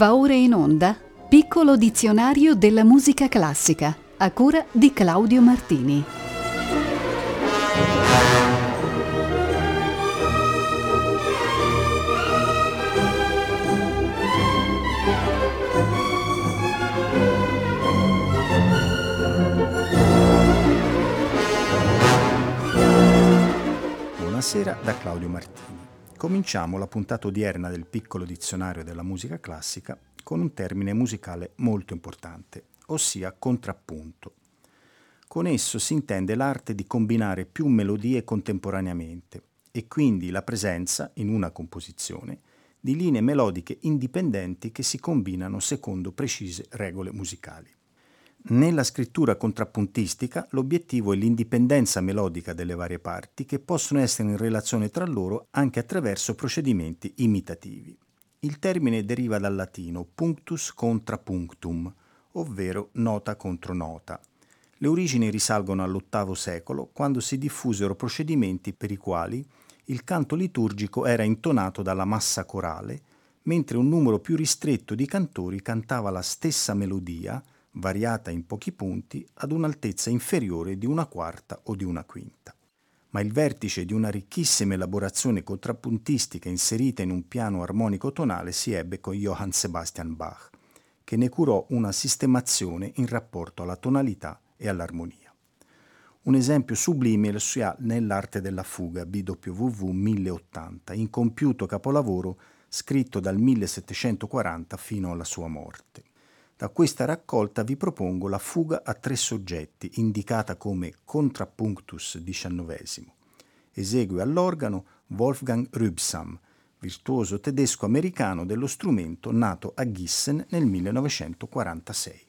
Va ora in onda Piccolo dizionario della musica classica a cura di Claudio Martini. Buonasera da Claudio Martini. Cominciamo la puntata odierna del piccolo dizionario della musica classica con un termine musicale molto importante, ossia contrappunto. Con esso si intende l'arte di combinare più melodie contemporaneamente e quindi la presenza, in una composizione, di linee melodiche indipendenti che si combinano secondo precise regole musicali. Nella scrittura contrappuntistica l'obiettivo è l'indipendenza melodica delle varie parti che possono essere in relazione tra loro anche attraverso procedimenti imitativi. Il termine deriva dal latino punctus contra punctum, ovvero nota contro nota. Le origini risalgono all'VIII secolo, quando si diffusero procedimenti per i quali il canto liturgico era intonato dalla massa corale, mentre un numero più ristretto di cantori cantava la stessa melodia variata in pochi punti ad un'altezza inferiore di una quarta o di una quinta. Ma il vertice di una ricchissima elaborazione contrappuntistica inserita in un piano armonico tonale si ebbe con Johann Sebastian Bach, che ne curò una sistemazione in rapporto alla tonalità e all'armonia. Un esempio sublime lo si ha nell'arte della fuga BWV 1080, incompiuto capolavoro scritto dal 1740 fino alla sua morte. Da questa raccolta vi propongo la fuga a tre soggetti, indicata come Contrapunctus XIX. Esegue all'organo Wolfgang Rübsam, virtuoso tedesco-americano dello strumento nato a Gissen nel 1946.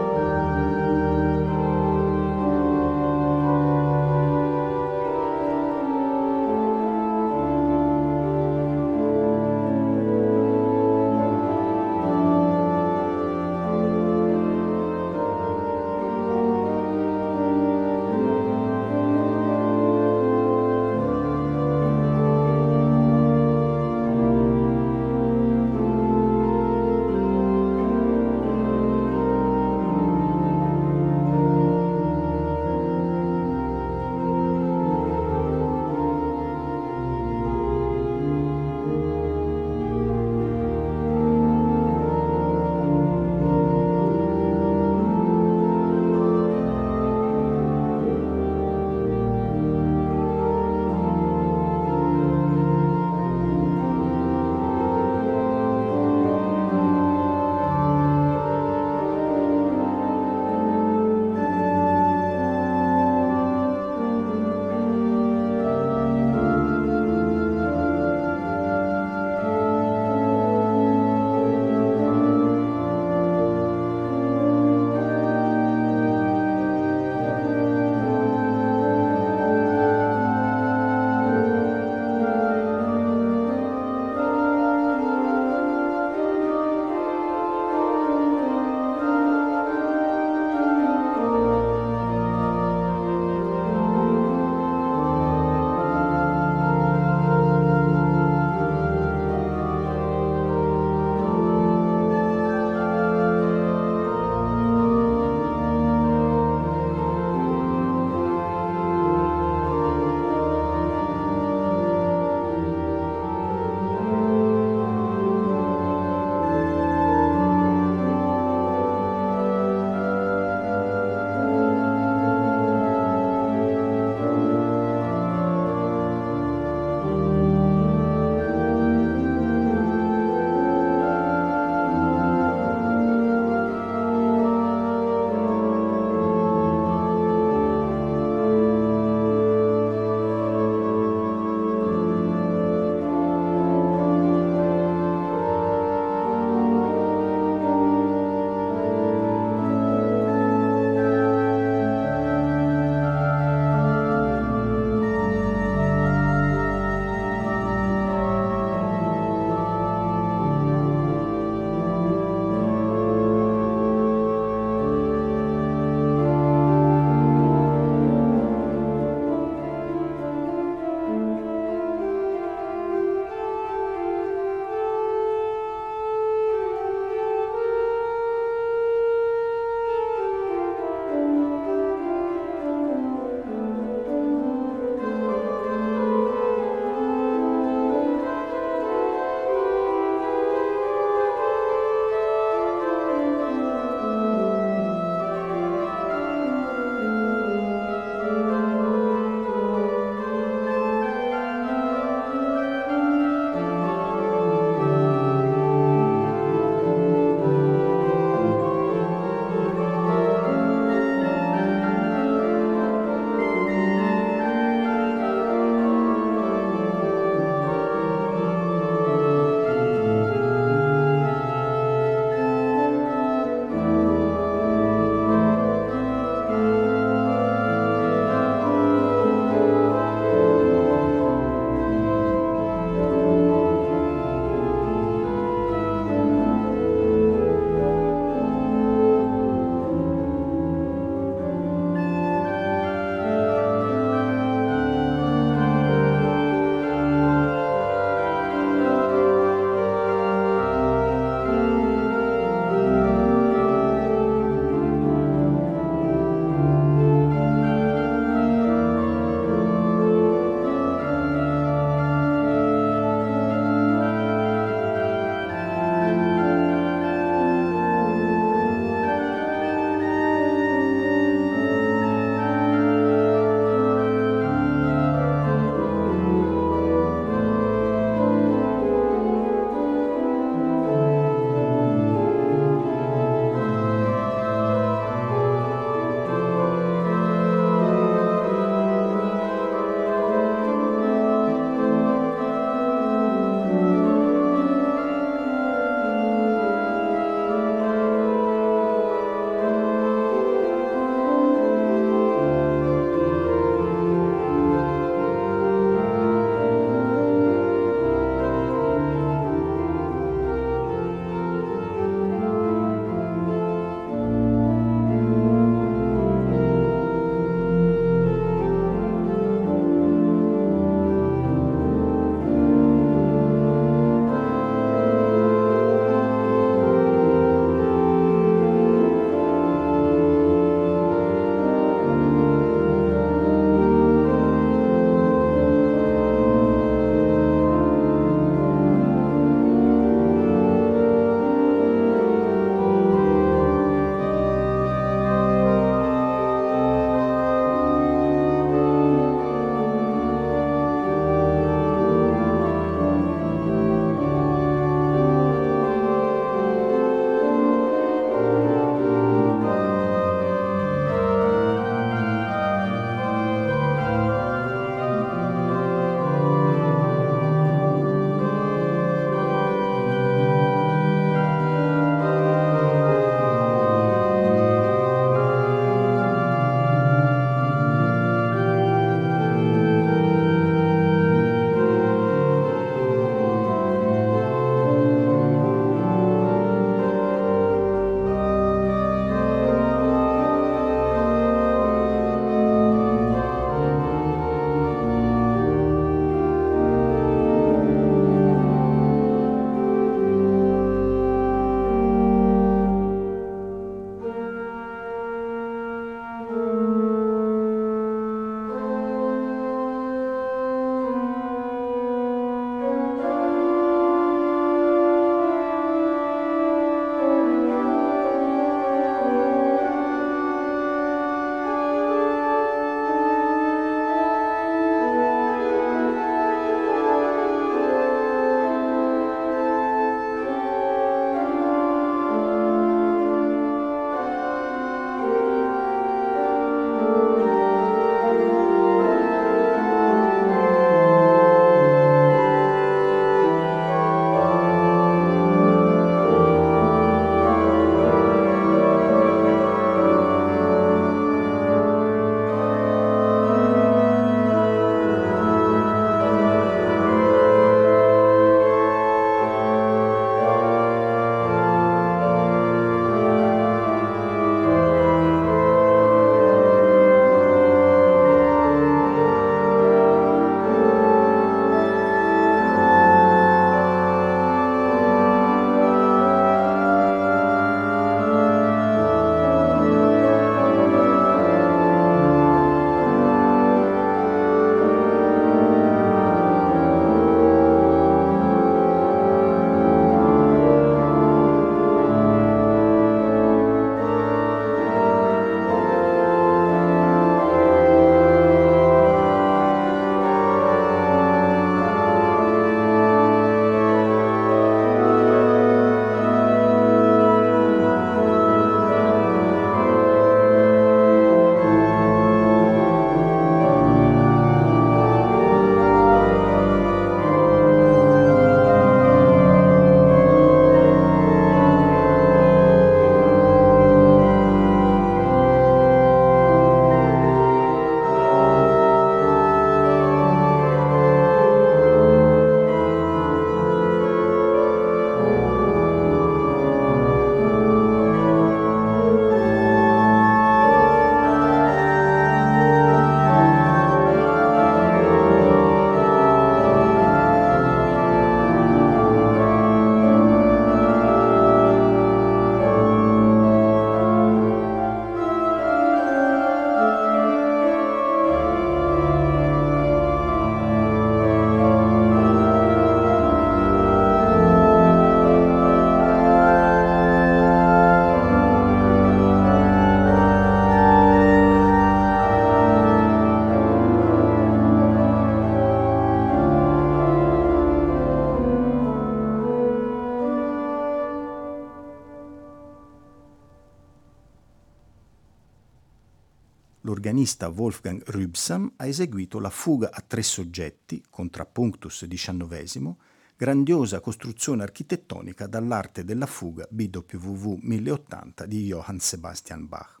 L'organista Wolfgang Rübsam ha eseguito la fuga a tre soggetti, contrappunctus XIX, grandiosa costruzione architettonica dall'arte della fuga BWV 1080 di Johann Sebastian Bach.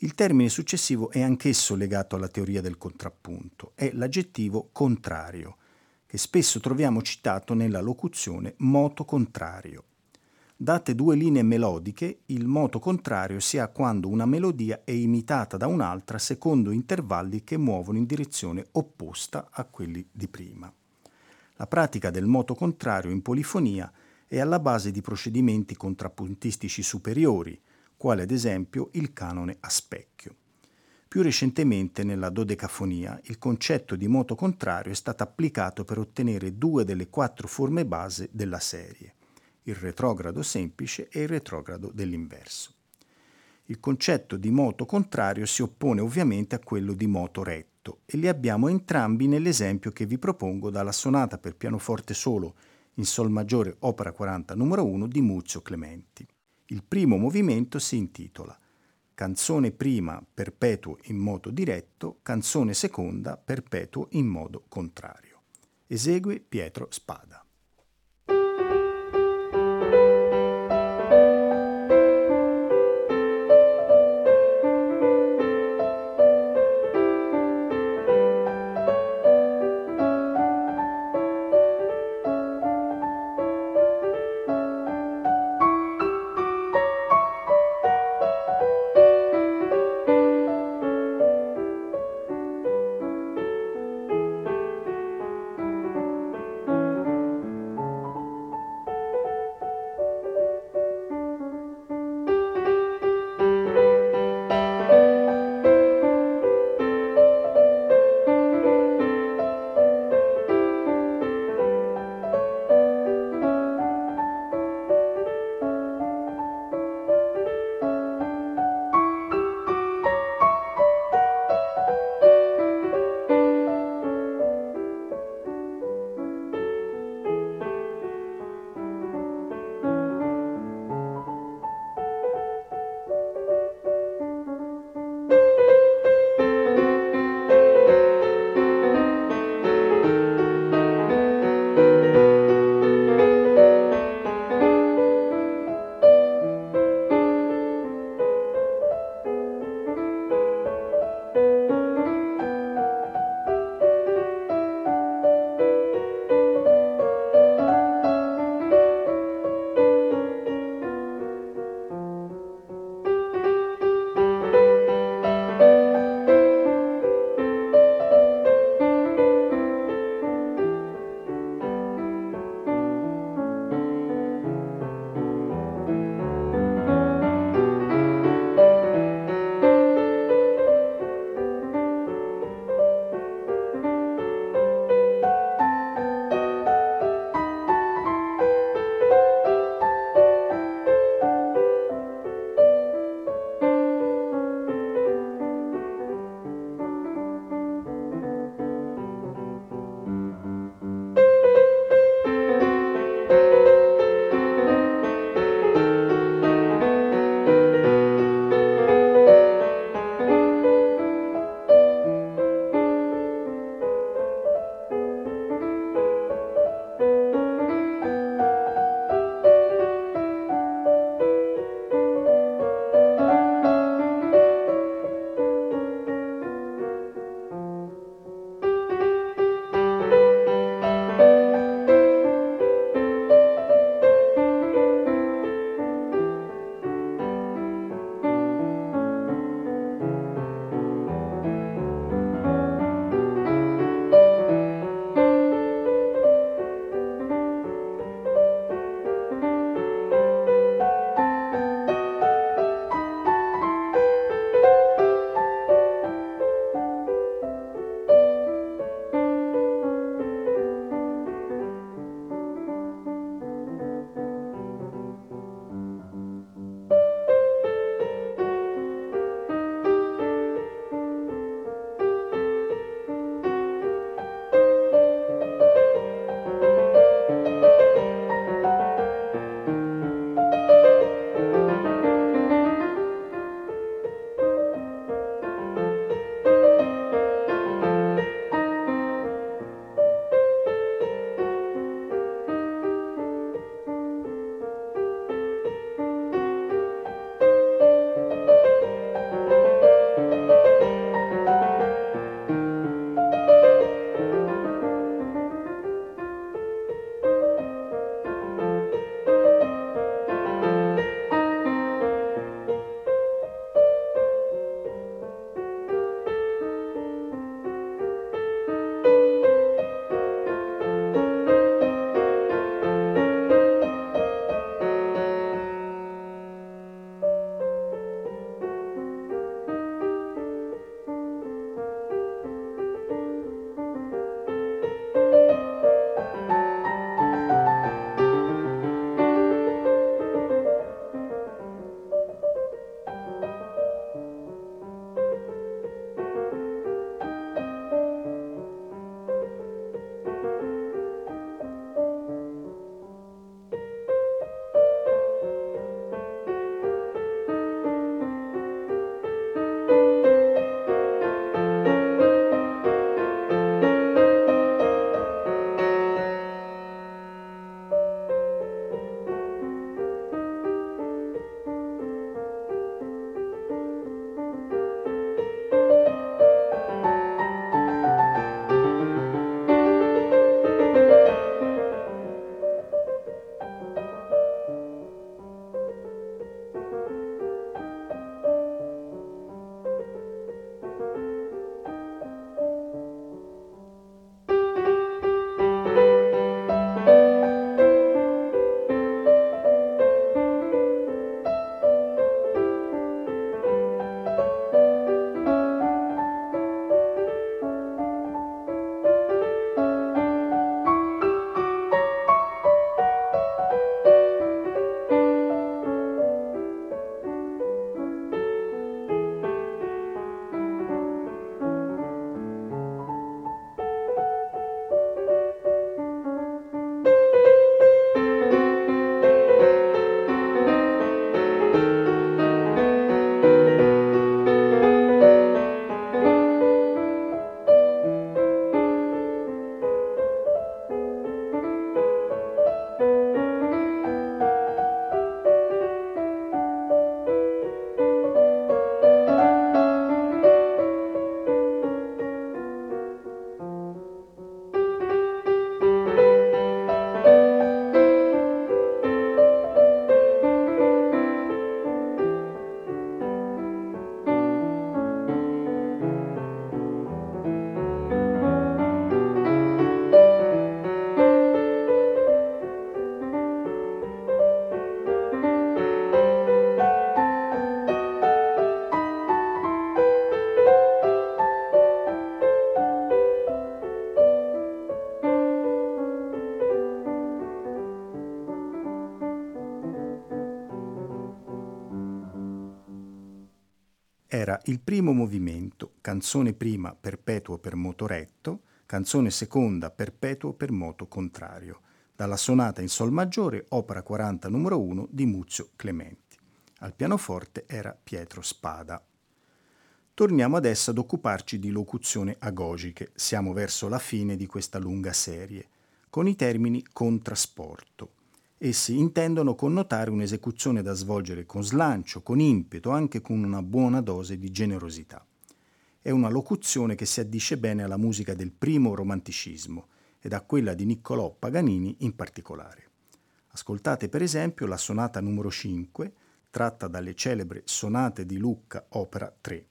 Il termine successivo è anch'esso legato alla teoria del contrappunto, è l'aggettivo contrario, che spesso troviamo citato nella locuzione moto contrario. Date due linee melodiche, il moto contrario si ha quando una melodia è imitata da un'altra secondo intervalli che muovono in direzione opposta a quelli di prima. La pratica del moto contrario in polifonia è alla base di procedimenti contrappuntistici superiori, quale ad esempio il canone a specchio. Più recentemente nella dodecafonia il concetto di moto contrario è stato applicato per ottenere due delle quattro forme base della serie, il retrogrado semplice e il retrogrado dell'inverso. Il concetto di moto contrario si oppone ovviamente a quello di moto retto e li abbiamo entrambi nell'esempio che vi propongo dalla sonata per pianoforte solo in Sol maggiore opera 40 numero 1 di Muzio Clementi. Il primo movimento si intitola canzone prima perpetuo in modo diretto, canzone seconda perpetuo in modo contrario. Esegue Pietro Spada. Il primo movimento, canzone prima perpetuo per moto retto, canzone seconda perpetuo per moto contrario, dalla sonata in Sol maggiore, opera 40 numero 1 di Muzio Clementi. Al pianoforte era Pietro Spada. Torniamo adesso ad occuparci di locuzione agogiche, siamo verso la fine di questa lunga serie, con i termini contrasporto. Essi intendono connotare un'esecuzione da svolgere con slancio, con impeto, anche con una buona dose di generosità. È una locuzione che si addisce bene alla musica del primo romanticismo ed a quella di Niccolò Paganini in particolare. Ascoltate per esempio la sonata numero 5, tratta dalle celebre Sonate di Lucca, opera 3.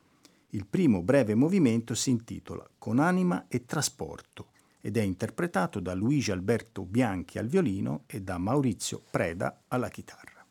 Il primo breve movimento si intitola Con anima e trasporto ed è interpretato da Luigi Alberto Bianchi al violino e da Maurizio Preda alla chitarra.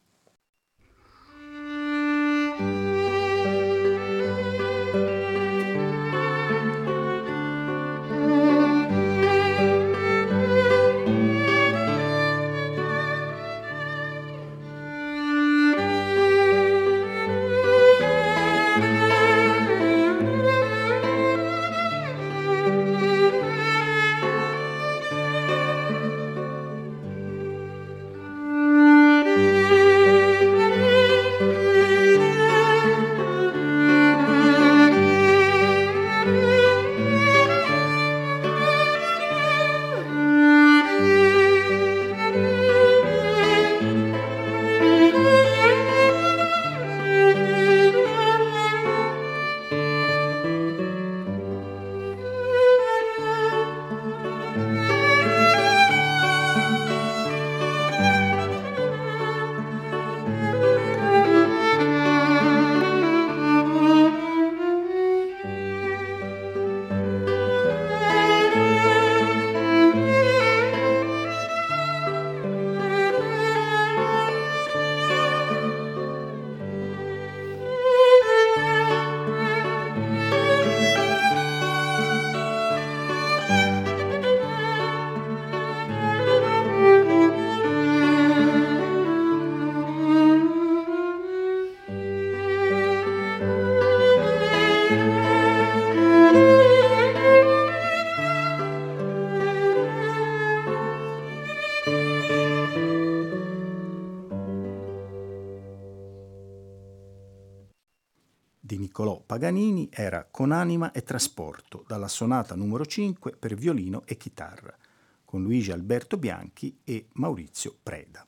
Paganini era Con anima e trasporto, dalla sonata numero 5 per violino e chitarra, con Luigi Alberto Bianchi e Maurizio Preda.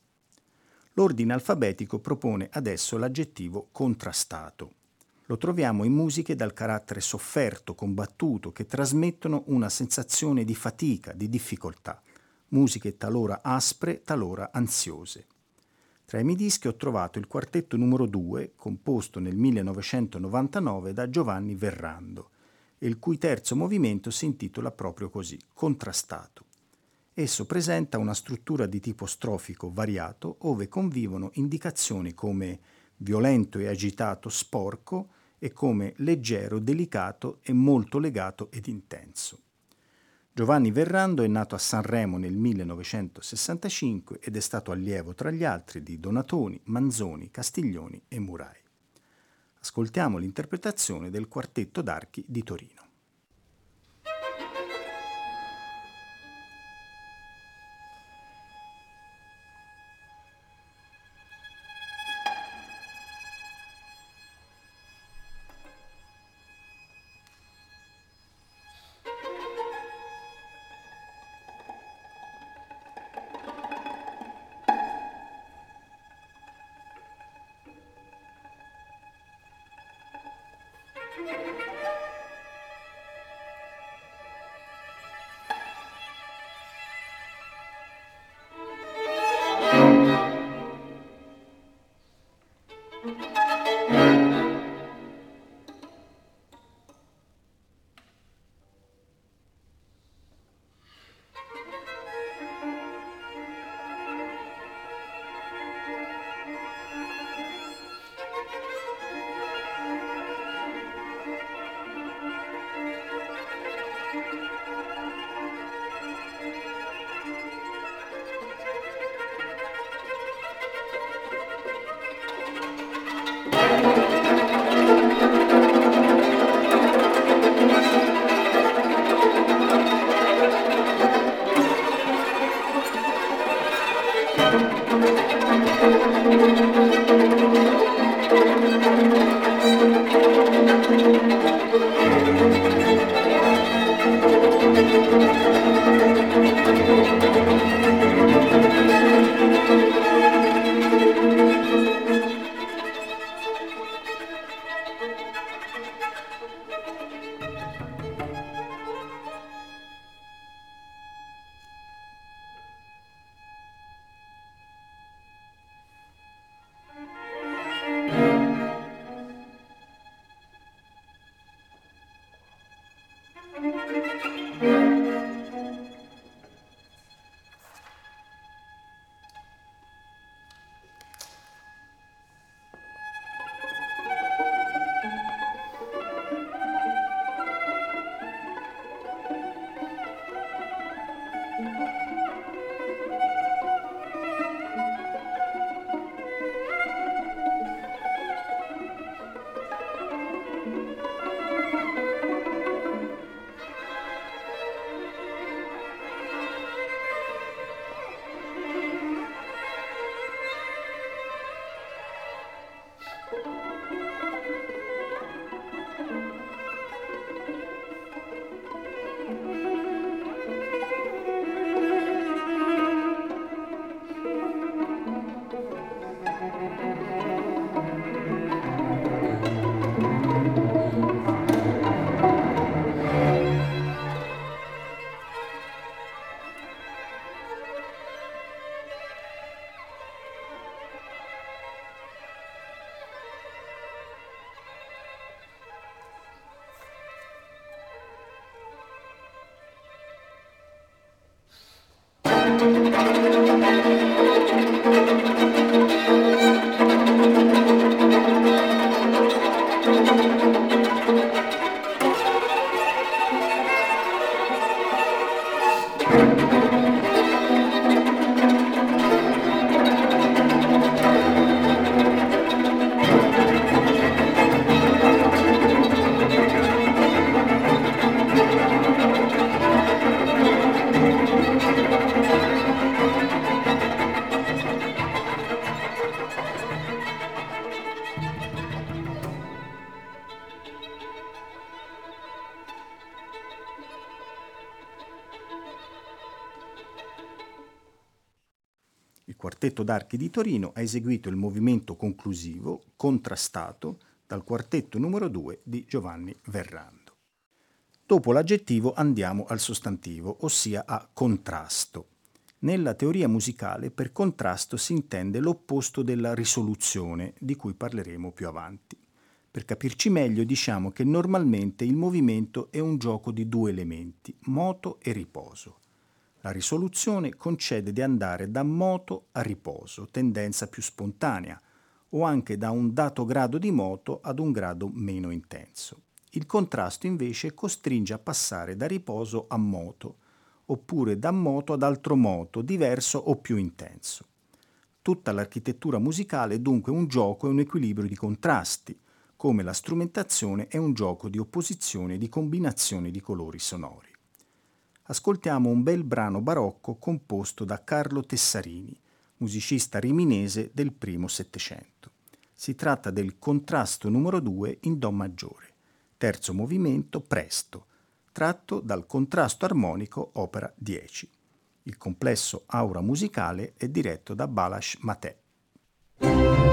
L'ordine alfabetico propone adesso l'aggettivo contrastato. Lo troviamo in musiche dal carattere sofferto, combattuto, che trasmettono una sensazione di fatica, di difficoltà, musiche talora aspre, talora ansiose. Tra i miei dischi ho trovato il quartetto numero 2, composto nel 1999 da Giovanni Verrando, e il cui terzo movimento si intitola proprio così, Contrastato. Esso presenta una struttura di tipo strofico variato, ove convivono indicazioni come violento e agitato, sporco, e come leggero, delicato e molto legato ed intenso. Giovanni Verrando è nato a Sanremo nel 1965 ed è stato allievo tra gli altri di Donatoni, Manzoni, Castiglioni e Murai. Ascoltiamo l'interpretazione del quartetto d'archi di Torino. D'archi di Torino ha eseguito il movimento conclusivo contrastato dal quartetto numero 2 di Giovanni Verrando. Dopo l'aggettivo andiamo al sostantivo, ossia a contrasto. Nella teoria musicale per contrasto si intende l'opposto della risoluzione, di cui parleremo più avanti. Per capirci meglio diciamo che normalmente il movimento è un gioco di due elementi, moto e riposo. La risoluzione concede di andare da moto a riposo, tendenza più spontanea, o anche da un dato grado di moto ad un grado meno intenso. Il contrasto invece costringe a passare da riposo a moto, oppure da moto ad altro moto, diverso o più intenso. Tutta l'architettura musicale è dunque un gioco e un equilibrio di contrasti, come la strumentazione è un gioco di opposizione e di combinazione di colori sonori ascoltiamo un bel brano barocco composto da Carlo Tessarini, musicista riminese del primo Settecento. Si tratta del contrasto numero 2 in Do maggiore, terzo movimento presto, tratto dal contrasto armonico opera 10. Il complesso aura musicale è diretto da Balash Matè.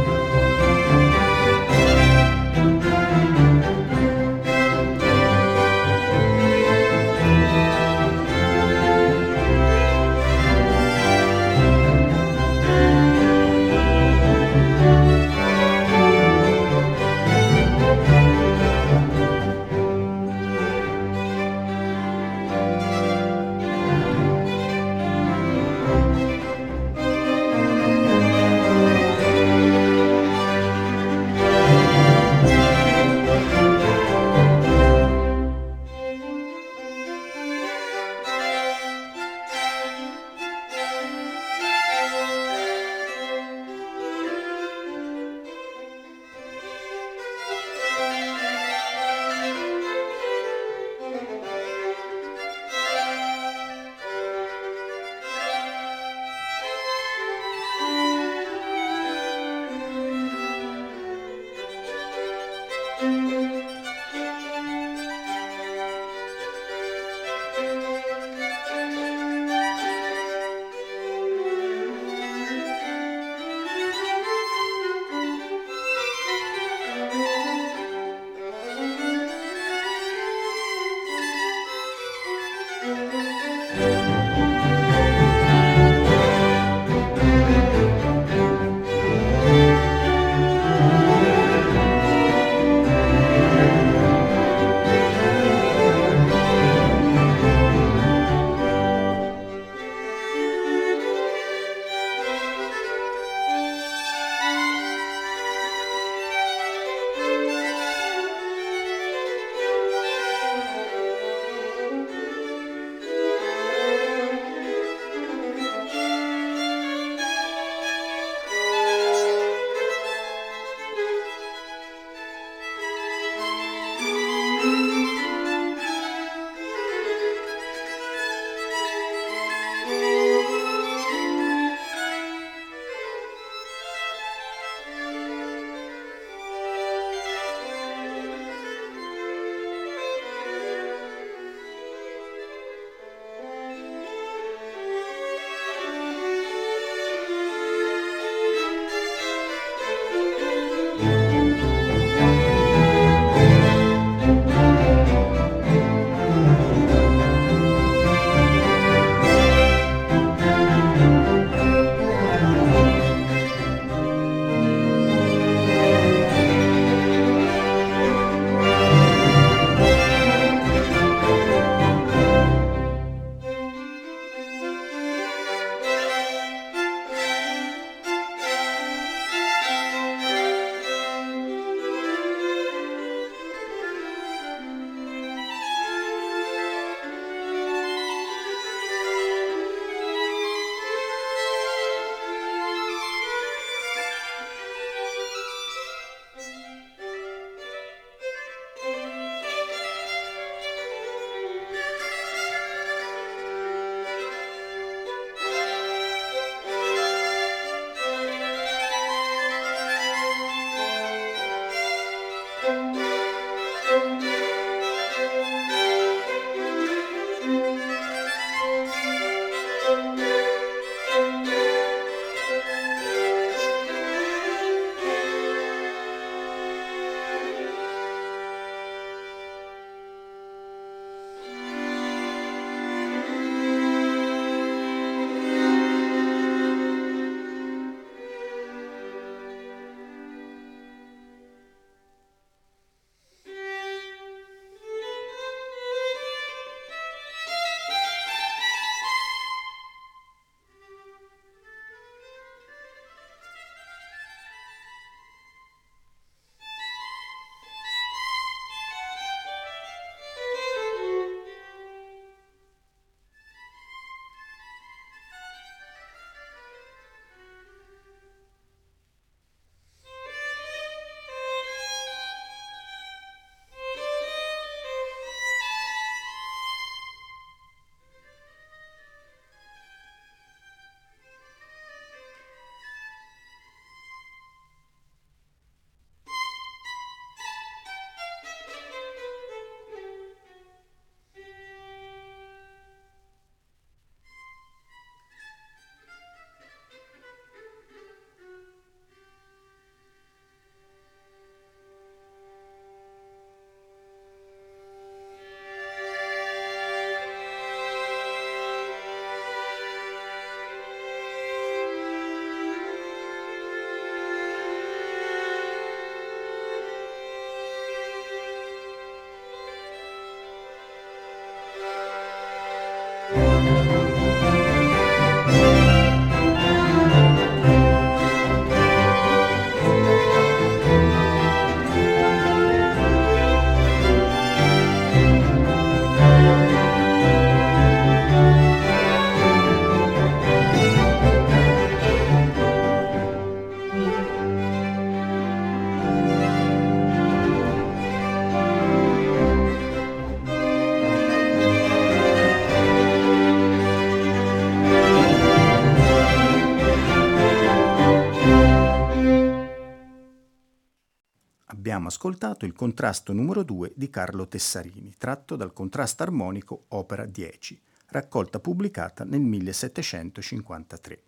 Abbiamo ascoltato il contrasto numero 2 di Carlo Tessarini, tratto dal contrasto armonico opera 10, raccolta pubblicata nel 1753.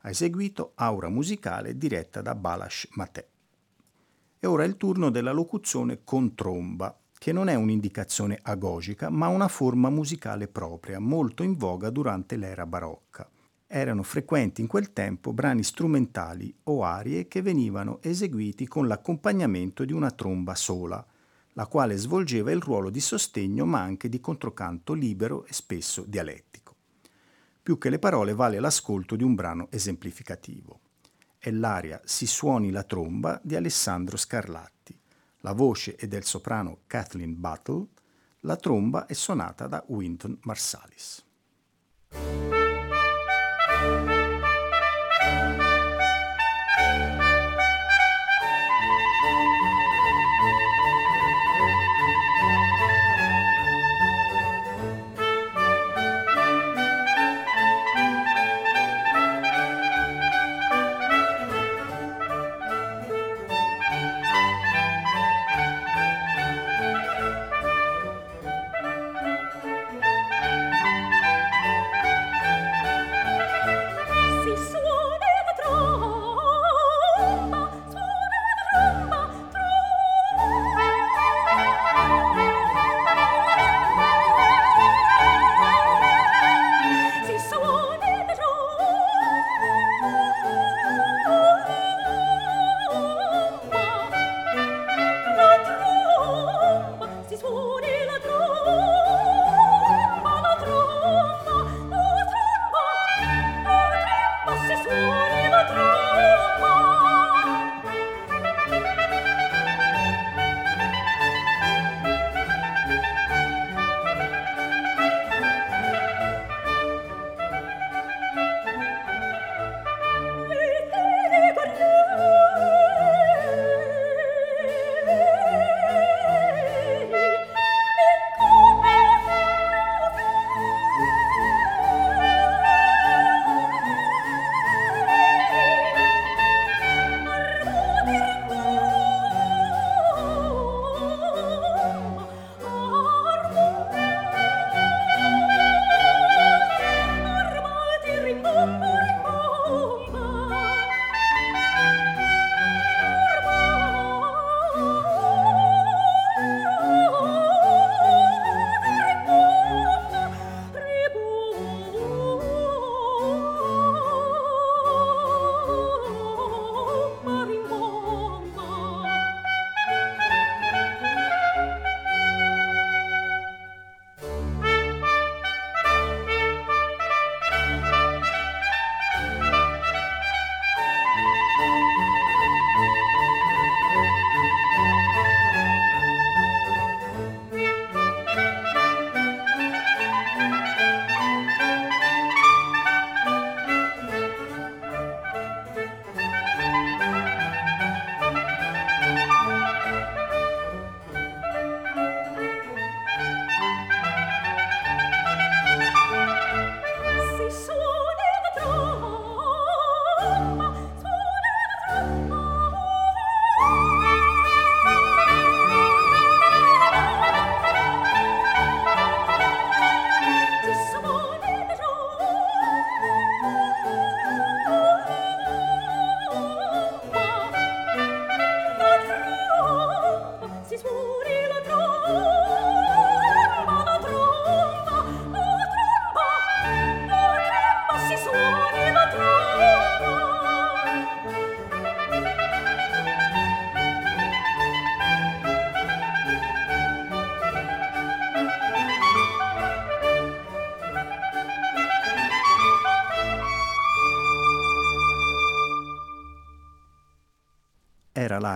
Ha eseguito Aura musicale diretta da Balash Matè. E ora è il turno della locuzione con tromba, che non è un'indicazione agogica, ma una forma musicale propria, molto in voga durante l'era barocca erano frequenti in quel tempo brani strumentali o arie che venivano eseguiti con l'accompagnamento di una tromba sola, la quale svolgeva il ruolo di sostegno ma anche di controcanto libero e spesso dialettico. Più che le parole vale l'ascolto di un brano esemplificativo. È l'aria Si suoni la tromba di Alessandro Scarlatti. La voce è del soprano Kathleen Battle, la tromba è suonata da Winton Marsalis.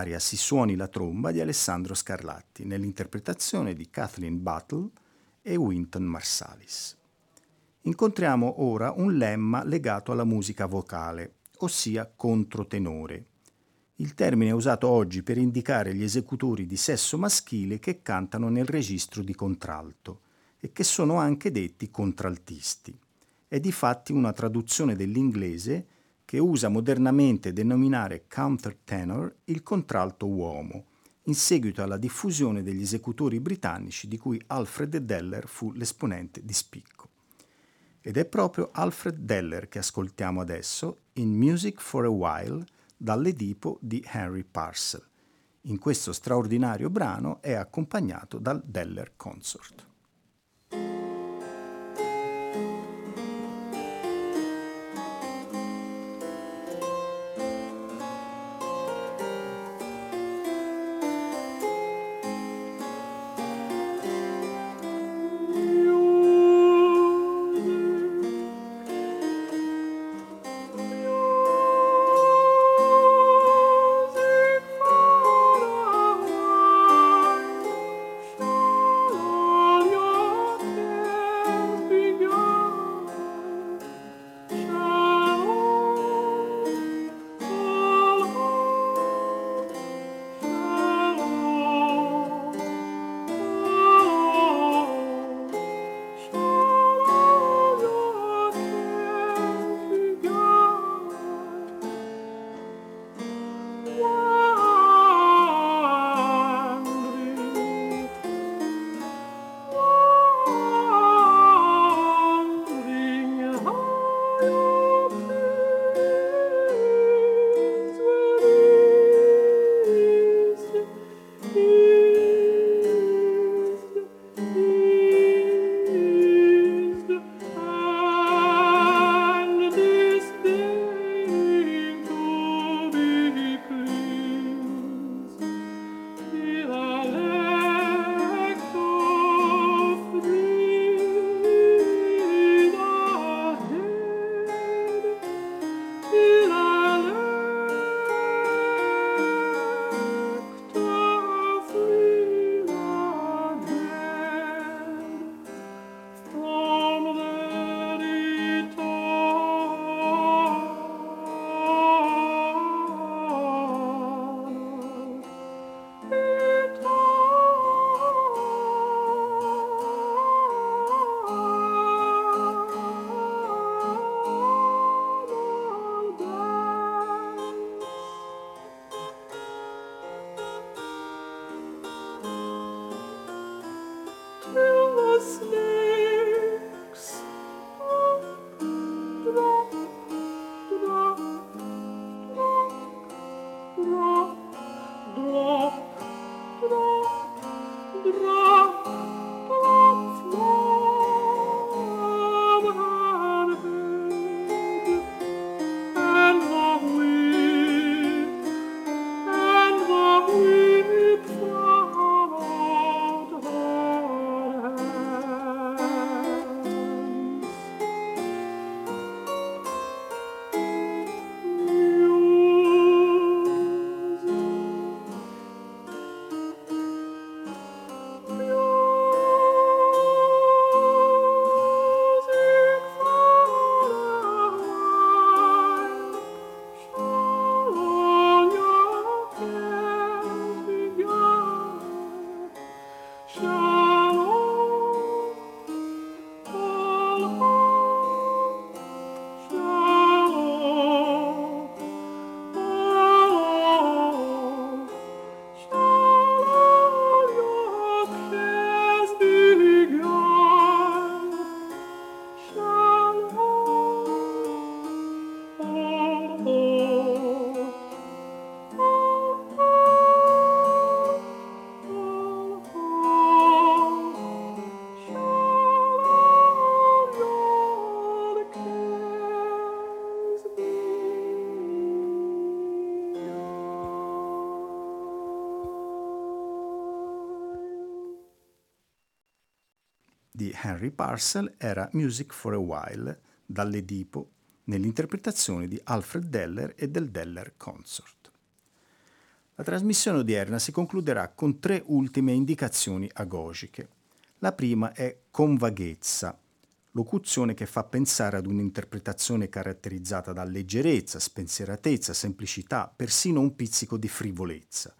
L'aria Si suoni la tromba di Alessandro Scarlatti, nell'interpretazione di Kathleen Battle e Winton Marsalis. Incontriamo ora un lemma legato alla musica vocale, ossia controtenore. Il termine è usato oggi per indicare gli esecutori di sesso maschile che cantano nel registro di contralto e che sono anche detti contraltisti. È di fatti una traduzione dell'inglese che usa modernamente denominare countertenor il contralto uomo, in seguito alla diffusione degli esecutori britannici di cui Alfred Deller fu l'esponente di spicco. Ed è proprio Alfred Deller che ascoltiamo adesso in Music for a While dall'Edipo di Henry Parcel. In questo straordinario brano è accompagnato dal Deller Consort. Parcel era Music for a While dall'Edipo nell'interpretazione di Alfred Deller e del Deller Consort. La trasmissione odierna si concluderà con tre ultime indicazioni agogiche. La prima è convaghezza, locuzione che fa pensare ad un'interpretazione caratterizzata da leggerezza, spensieratezza, semplicità, persino un pizzico di frivolezza.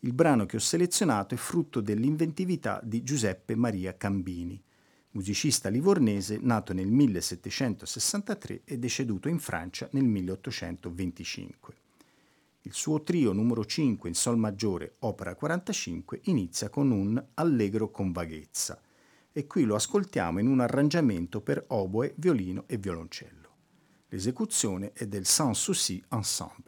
Il brano che ho selezionato è frutto dell'inventività di Giuseppe Maria Cambini, musicista livornese nato nel 1763 e deceduto in Francia nel 1825. Il suo trio numero 5 in Sol maggiore, opera 45, inizia con un allegro con vaghezza e qui lo ascoltiamo in un arrangiamento per oboe, violino e violoncello. L'esecuzione è del Sans Souci Ensemble.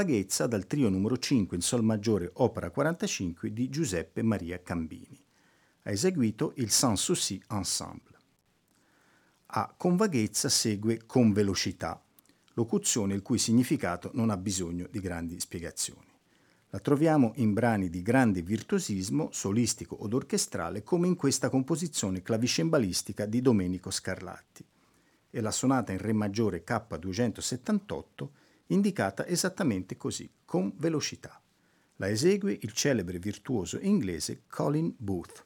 Vaghezza dal trio numero 5 in Sol maggiore opera 45 di Giuseppe Maria Cambini. Ha eseguito il Sans Souci Ensemble. A con vaghezza segue con velocità, locuzione il cui significato non ha bisogno di grandi spiegazioni. La troviamo in brani di grande virtuosismo, solistico od orchestrale, come in questa composizione clavicembalistica di Domenico Scarlatti e la sonata in Re maggiore K278 indicata esattamente così, con velocità. La esegue il celebre virtuoso inglese Colin Booth.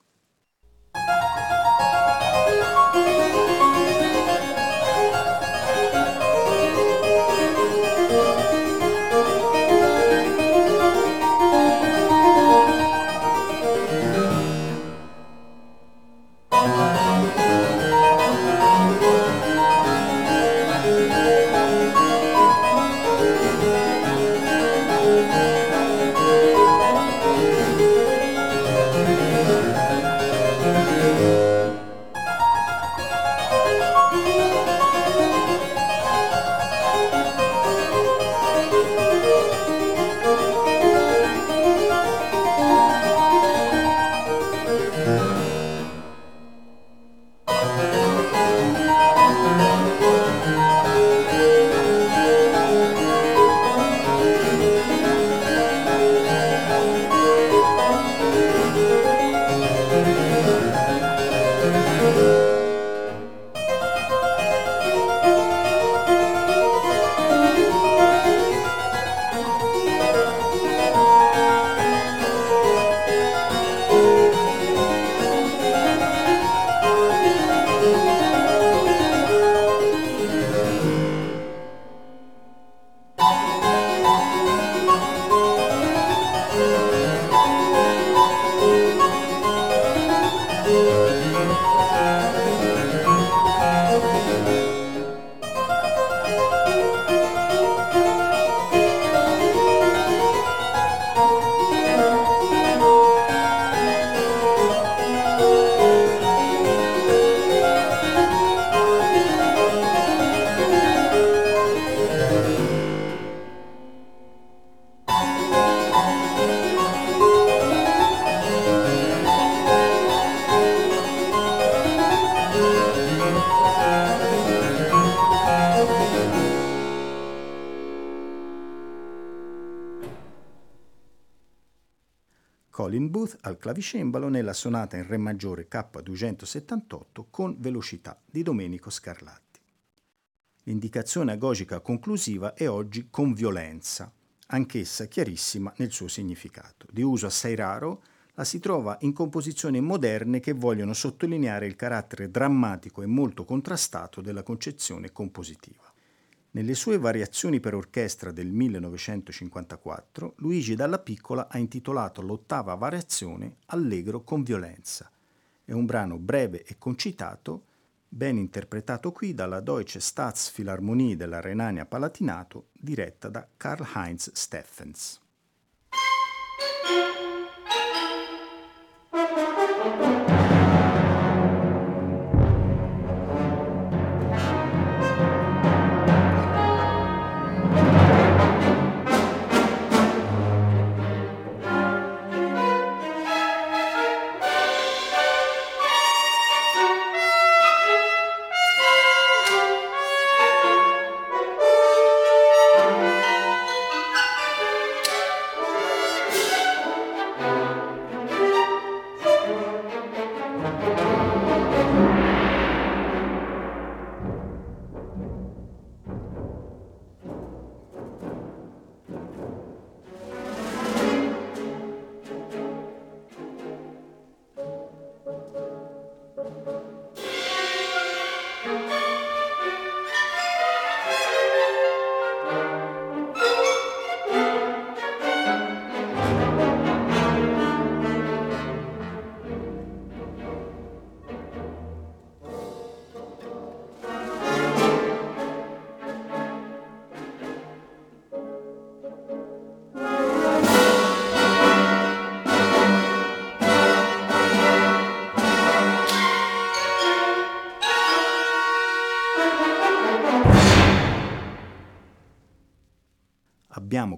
Clavicembalo nella sonata in Re maggiore K278 con velocità di Domenico Scarlatti. L'indicazione agogica conclusiva è oggi con violenza, anch'essa chiarissima nel suo significato. Di uso assai raro, la si trova in composizioni moderne che vogliono sottolineare il carattere drammatico e molto contrastato della concezione compositiva. Nelle sue variazioni per orchestra del 1954, Luigi Dalla Piccola ha intitolato l'ottava variazione Allegro con violenza. È un brano breve e concitato, ben interpretato qui dalla Deutsche Staatsphilharmonie della Renania Palatinato, diretta da Karl-Heinz Steffens.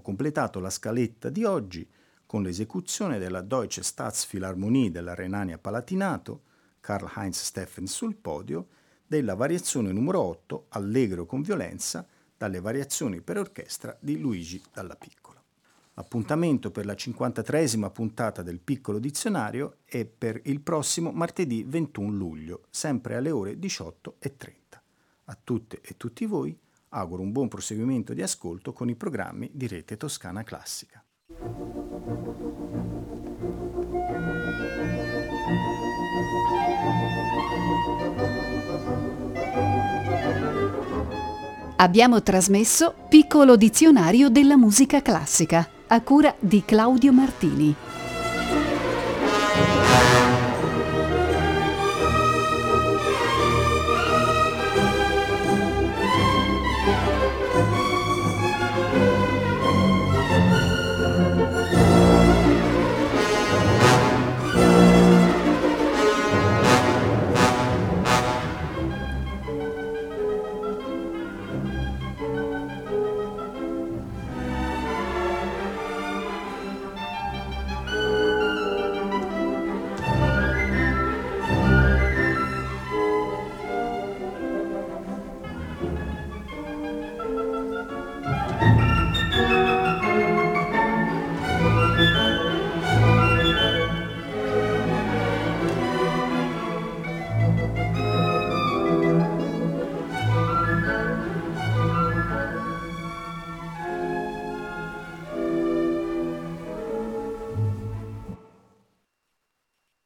Completato la scaletta di oggi con l'esecuzione della Deutsche Staatsphilharmonie della Renania Palatinato, Karl-Heinz Steffens sul podio, della variazione numero 8, Allegro con violenza, dalle variazioni per orchestra di Luigi Dalla Piccola. L'appuntamento per la 53esima puntata del Piccolo Dizionario è per il prossimo martedì 21 luglio, sempre alle ore 18.30. A tutte e tutti voi auguro un buon proseguimento di ascolto con i programmi di Rete Toscana Classica. Abbiamo trasmesso Piccolo dizionario della musica classica a cura di Claudio Martini.